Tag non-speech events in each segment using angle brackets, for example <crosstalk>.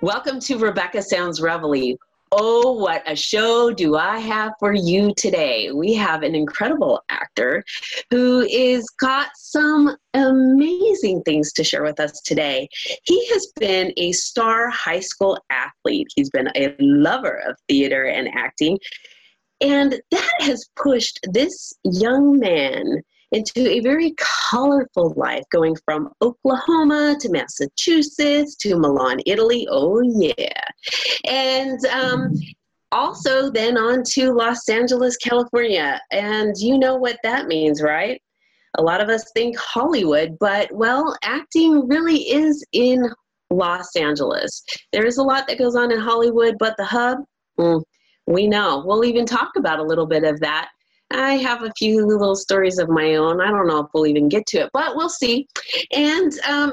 Welcome to Rebecca Sounds Reveille. Oh, what a show do I have for you today? We have an incredible who is got some amazing things to share with us today. He has been a star high school athlete. He's been a lover of theater and acting. And that has pushed this young man into a very colorful life, going from Oklahoma to Massachusetts to Milan, Italy. Oh, yeah. And um, also then on to Los Angeles, California. And you know what that means, right? A lot of us think Hollywood, but well, acting really is in Los Angeles. There is a lot that goes on in Hollywood, but the hub, mm, we know. We'll even talk about a little bit of that I have a few little stories of my own. I don't know if we'll even get to it, but we'll see. And um,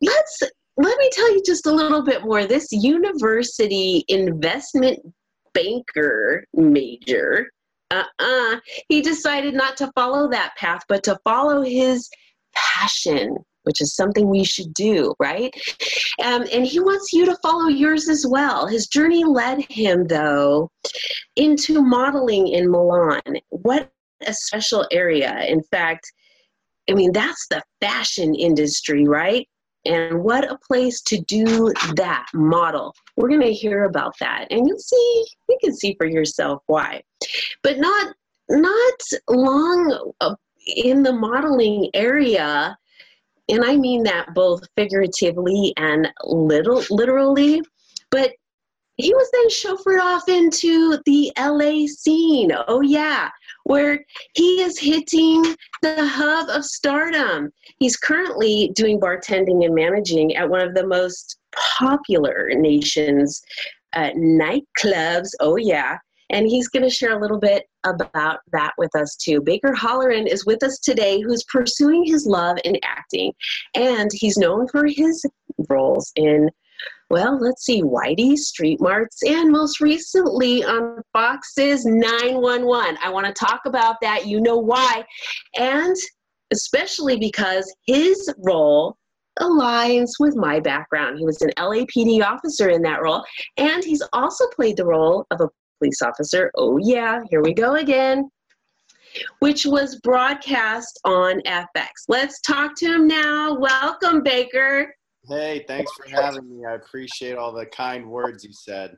let's let me tell you just a little bit more. This university investment banker major, uh-uh, he decided not to follow that path, but to follow his passion which is something we should do, right? Um, and he wants you to follow yours as well. His journey led him, though, into modeling in Milan. What a special area. In fact, I mean, that's the fashion industry, right? And what a place to do that model. We're going to hear about that. And you'll see, you can see for yourself why. But not not long uh, in the modeling area and I mean that both figuratively and little literally, but he was then chauffeured off into the LA scene. Oh, yeah, where he is hitting the hub of stardom. He's currently doing bartending and managing at one of the most popular nation's uh, nightclubs. Oh, yeah and he's going to share a little bit about that with us too. Baker Halleran is with us today, who's pursuing his love in acting, and he's known for his roles in, well, let's see, Whitey, Street Smarts, and most recently on Fox's 911. I want to talk about that. You know why, and especially because his role aligns with my background. He was an LAPD officer in that role, and he's also played the role of a police officer. Oh, yeah, here we go again. Which was broadcast on FX. Let's talk to him now. Welcome, Baker. Hey, thanks for having me. I appreciate all the kind words you said.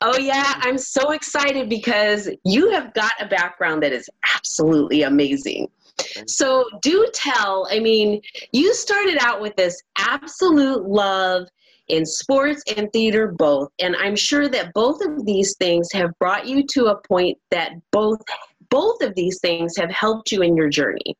Oh, yeah, I'm so excited because you have got a background that is absolutely amazing. So, do tell, I mean, you started out with this absolute love in sports and theater both and i'm sure that both of these things have brought you to a point that both both of these things have helped you in your journey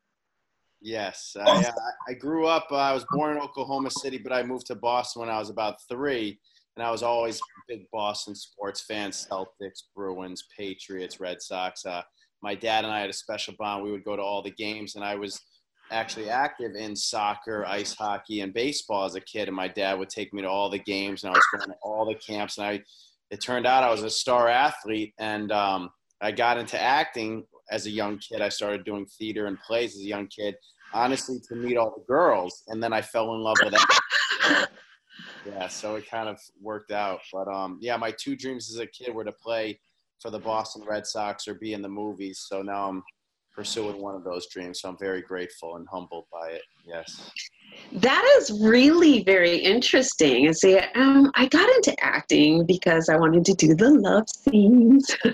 yes i, I grew up uh, i was born in oklahoma city but i moved to boston when i was about three and i was always a big boston sports fan celtics bruins patriots red sox uh, my dad and i had a special bond we would go to all the games and i was actually active in soccer, ice hockey, and baseball as a kid. And my dad would take me to all the games, and I was going to all the camps. And I, it turned out I was a star athlete, and um, I got into acting as a young kid. I started doing theater and plays as a young kid, honestly, to meet all the girls, and then I fell in love with that. <laughs> yeah, so it kind of worked out. But um, yeah, my two dreams as a kid were to play for the Boston Red Sox or be in the movies. So now I'm pursuing one of those dreams. So I'm very grateful and humbled by it. Yes. That is really very interesting. And see, um, I got into acting because I wanted to do the love scenes. <laughs>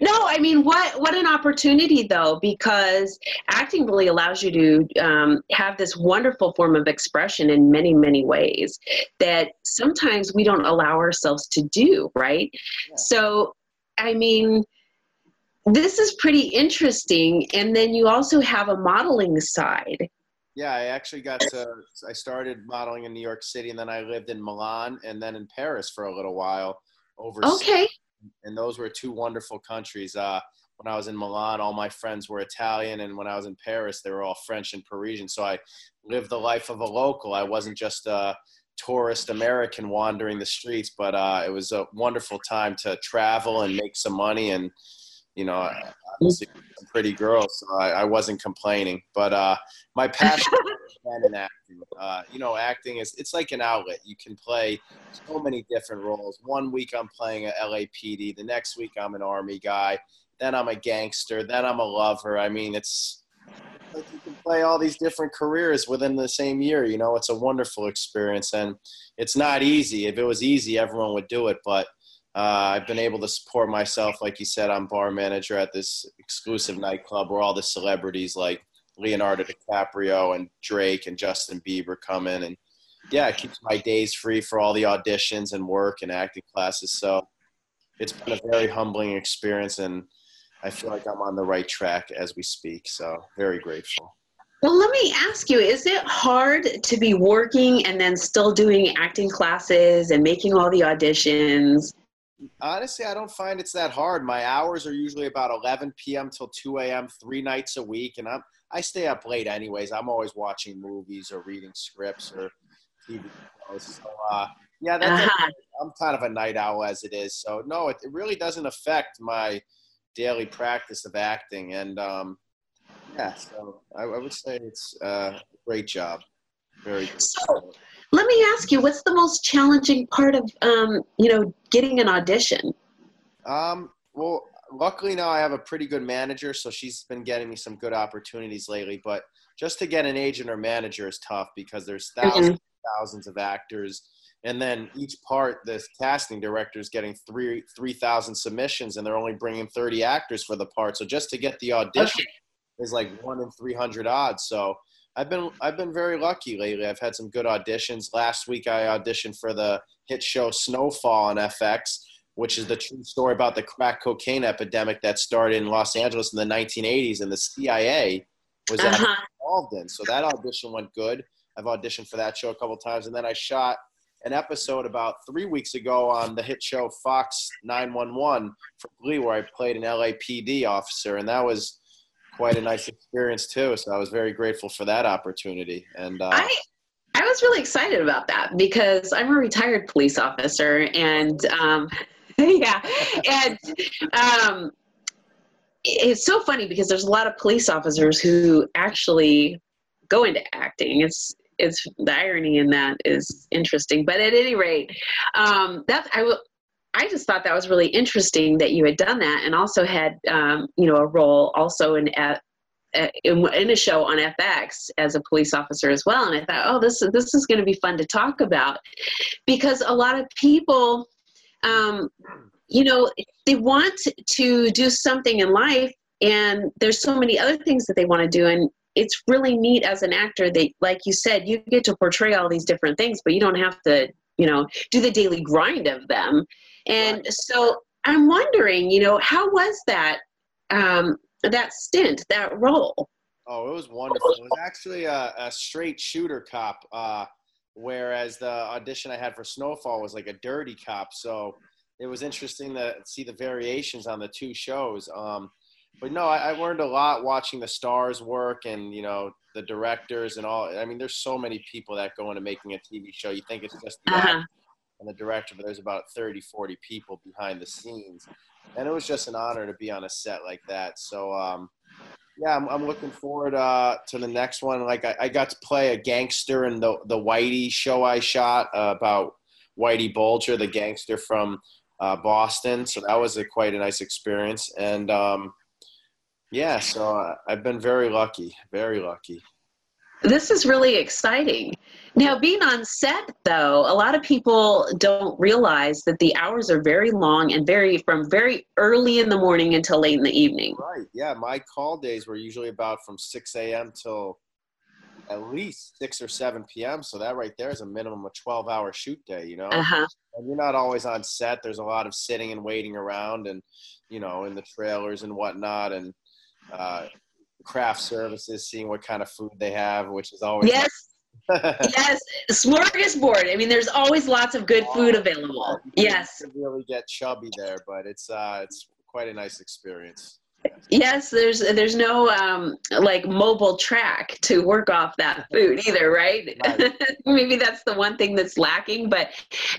no, I mean, what what an opportunity though, because acting really allows you to um, have this wonderful form of expression in many many ways that sometimes we don't allow ourselves to do. Right. Yeah. So, I mean this is pretty interesting. And then you also have a modeling side. Yeah, I actually got to, I started modeling in New York City and then I lived in Milan and then in Paris for a little while overseas. Okay. And those were two wonderful countries. Uh, when I was in Milan, all my friends were Italian, and when I was in Paris, they were all French and Parisian. So I lived the life of a local. I wasn't just a tourist American wandering the streets, but uh, it was a wonderful time to travel and make some money and you know, obviously pretty girls, so I, I, wasn't complaining. But uh, my passion <laughs> in acting. Uh, you know, acting is it's like an outlet. You can play so many different roles. One week I'm playing a LAPD, the next week I'm an army guy, then I'm a gangster, then I'm a lover. I mean, it's like you can play all these different careers within the same year. You know, it's a wonderful experience, and it's not easy. If it was easy, everyone would do it, but uh, I've been able to support myself, like you said, I'm bar manager at this exclusive nightclub where all the celebrities like Leonardo DiCaprio and Drake and Justin Bieber come in, and yeah, it keeps my days free for all the auditions and work and acting classes. So it's been a very humbling experience, and I feel like I'm on the right track as we speak. So very grateful. Well, let me ask you, is it hard to be working and then still doing acting classes and making all the auditions? Honestly, I don't find it's that hard. My hours are usually about 11 p.m. till 2 a.m. three nights a week, and I'm I stay up late anyways. I'm always watching movies or reading scripts or TV shows. So uh, yeah, that's uh-huh. I'm kind of a night owl as it is. So no, it, it really doesn't affect my daily practice of acting, and um, yeah, so I, I, would say it's uh, a great job. Very good. So, let me ask you, what's the most challenging part of um, you know getting an audition? Um, well, luckily now I have a pretty good manager, so she's been getting me some good opportunities lately. But just to get an agent or manager is tough because there's 1000s mm-hmm. thousands of actors, and then each part, the casting director is getting three three thousand submissions, and they're only bringing thirty actors for the part. So just to get the audition okay. is like one in three hundred odds. So I've been I've been very lucky lately. I've had some good auditions. Last week I auditioned for the hit show Snowfall on FX, which is the true story about the crack cocaine epidemic that started in Los Angeles in the 1980s, and the CIA was uh-huh. involved in. So that audition went good. I've auditioned for that show a couple times, and then I shot an episode about three weeks ago on the hit show Fox 911 for Glee, where I played an LAPD officer, and that was quite a nice experience too. So I was very grateful for that opportunity. And uh, I, I was really excited about that because I'm a retired police officer, and um, <laughs> yeah, and um, it's so funny because there's a lot of police officers who actually go into acting. It's it's the irony in that is interesting. But at any rate, um, that I will. I just thought that was really interesting that you had done that and also had, um, you know, a role also in, at, in, in a show on FX as a police officer as well. And I thought, oh, this, this is going to be fun to talk about because a lot of people, um, you know, they want to do something in life and there's so many other things that they want to do. And it's really neat as an actor that, like you said, you get to portray all these different things, but you don't have to, you know, do the daily grind of them and right. so I'm wondering, you know, how was that um, that stint, that role? Oh, it was wonderful. It was actually a, a straight shooter cop, uh, whereas the audition I had for Snowfall was like a dirty cop. So it was interesting to see the variations on the two shows. Um, but no, I, I, learned a lot watching the stars work and you know the directors and all. I mean, there's so many people that go into making a TV show. You think it's just the uh-huh and the director, but there's about 30, 40 people behind the scenes. And it was just an honor to be on a set like that. So, um, yeah, I'm, I'm, looking forward uh, to the next one. Like I, I, got to play a gangster in the the Whitey show I shot uh, about Whitey Bulger, the gangster from uh, Boston. So that was a, quite a nice experience. And um, yeah, so uh, I've been very lucky, very lucky. This is really exciting. Now, being on set, though, a lot of people don't realize that the hours are very long and very from very early in the morning until late in the evening. Right. Yeah. My call days were usually about from 6 a.m. till at least 6 or 7 p.m. So that right there is a minimum of 12 hour shoot day, you know? Uh-huh. And you're not always on set. There's a lot of sitting and waiting around and, you know, in the trailers and whatnot. And, uh, craft services, seeing what kind of food they have, which is always yes, <laughs> yes, smorgasbord. I mean, there's always lots of good food available. yes, really get chubby there, but it's uh, it's quite a nice experience. Yes, there's there's no um, like mobile track to work off that food either, right? right. <laughs> Maybe that's the one thing that's lacking. But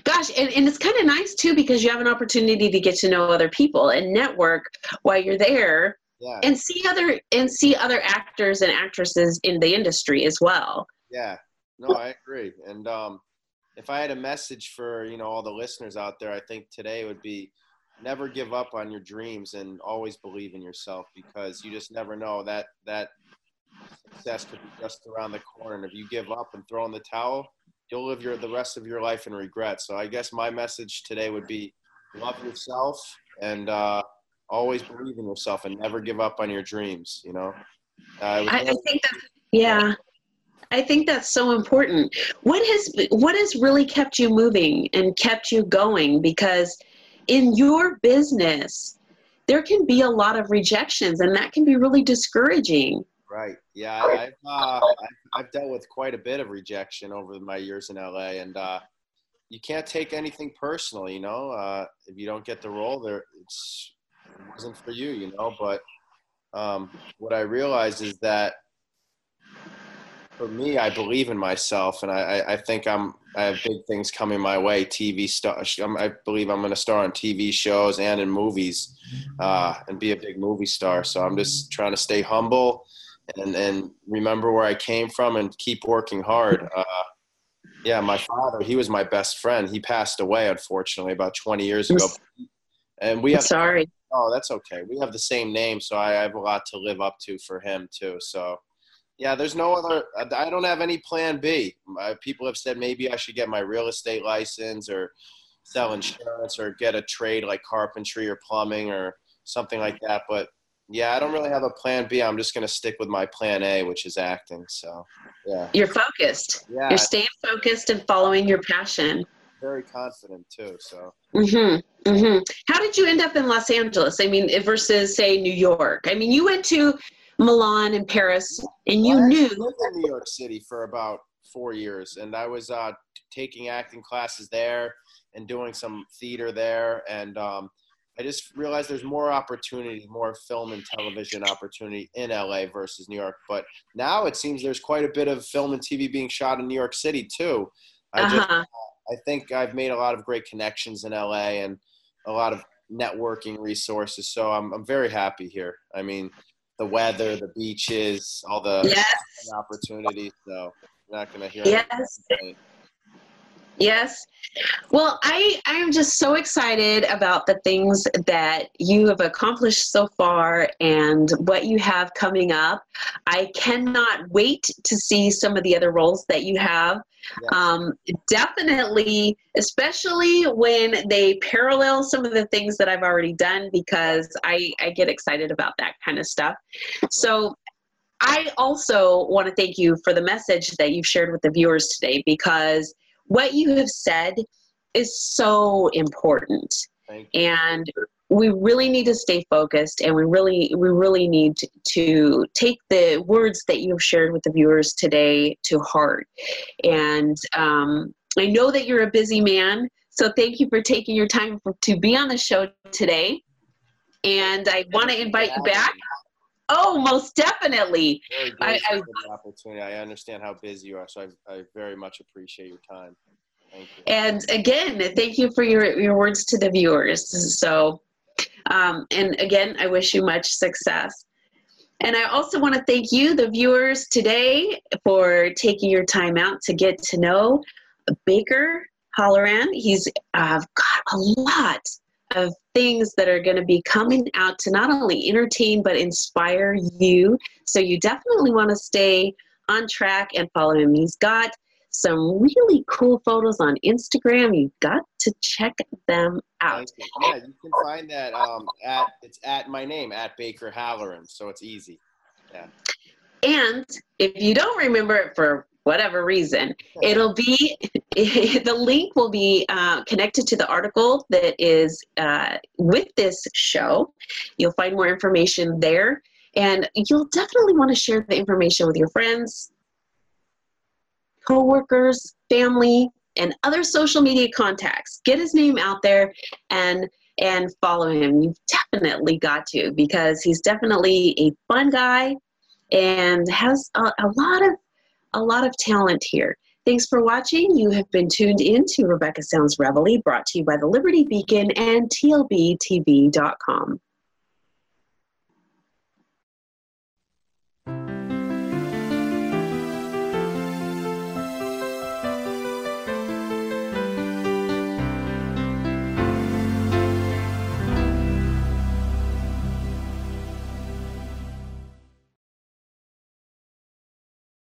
gosh, and, and it's kind of nice too because you have an opportunity to get to know other people and network while you're there yeah. and see other and see other actors and actresses in the industry as well. Yeah, no, I agree. And um, if I had a message for you know all the listeners out there, I think today would be never give up on your dreams and always believe in yourself because you just never know that that success could be just around the corner. And if you give up and throw in the towel, you'll live your the rest of your life in regret. So I guess my message today would be love yourself and uh, always believe in yourself and never give up on your dreams. You know. Uh, I, I, think that yeah. I think that's so important. What has what has really kept you moving and kept you going? Because in your business, there can be a lot of rejections, and that can be really discouraging. Right. Yeah, I've uh, I've, dealt with quite a bit of rejection over my years in LA, and uh, you can't take anything personal. You know, uh, if you don't get the role, there it's it wasn't for you. You know, but um, what I realized is that for me, I believe in myself, and I, I think I'm. I have big things coming my way. TV star. I believe I'm going to star on TV shows and in movies, uh, and be a big movie star. So I'm just trying to stay humble, and and remember where I came from, and keep working hard. Uh, yeah, my father. He was my best friend. He passed away, unfortunately, about 20 years ago. And we have. Sorry. Oh, that's okay. We have the same name, so I have a lot to live up to for him too. So yeah, there's no other. I don't have any plan B. people have said maybe I should get my real estate license or sell insurance or get a trade like carpentry or plumbing or something like that. But yeah, I don't really have a plan B. I'm just going to stick with my plan A, which is acting. So yeah. You're focused. Yeah. You're staying focused and following your passion. Very confident too. So. Mhm. Mhm. How did you end up in Los Angeles? I mean, versus say New York. I mean, you went to Milan and Paris, and you well, knew. I lived in New York City for about four years, and I was uh, taking acting classes there and doing some theater there, and um, I just realized there's more opportunity, more film and television opportunity in LA versus New York. But now it seems there's quite a bit of film and TV being shot in New York City too. I uh-huh. just, I think I've made a lot of great connections in LA and a lot of networking resources. So I'm I'm very happy here. I mean, the weather, the beaches, all the yes. opportunities. So you're not going to hear. Yes. Yes. Well, I I am just so excited about the things that you have accomplished so far and what you have coming up. I cannot wait to see some of the other roles that you have. Yes. Um, definitely, especially when they parallel some of the things that I've already done, because I, I get excited about that kind of stuff. So I also want to thank you for the message that you've shared with the viewers today because what you have said is so important. And we really need to stay focused and we really we really need to, take the words that you've shared with the viewers today to heart and um, i know that you're a busy man so thank you for taking your time for, to be on the show today and i want to invite you back Oh, most definitely. I, I, opportunity. I understand how busy you are, so I, I very much appreciate your time. And again, thank you for your, your words to the viewers. So, um, and again, I wish you much success. And I also want to thank you, the viewers, today for taking your time out to get to know Baker Halleran. He's uh, got a lot of things that are going to be coming out to not only entertain but inspire you. So you definitely want to stay on track and follow him. He's got some really cool photos on Instagram. You've got to check them out. You. Yeah, you can find that um, at it's at my name at Baker Halleran, so it's easy. Yeah. And if you don't remember it for whatever reason, it'll be <laughs> the link will be uh, connected to the article that is uh, with this show. You'll find more information there. And you'll definitely want to share the information with your friends, coworkers, family, and other social media contacts. Get his name out there and and follow him. You've definitely got to because he's definitely a fun guy and has a, a lot of a lot of talent here. Thanks for watching. You have been tuned in to Rebecca Sounds Reveille, brought to you by the Liberty Beacon and TLBTV.com.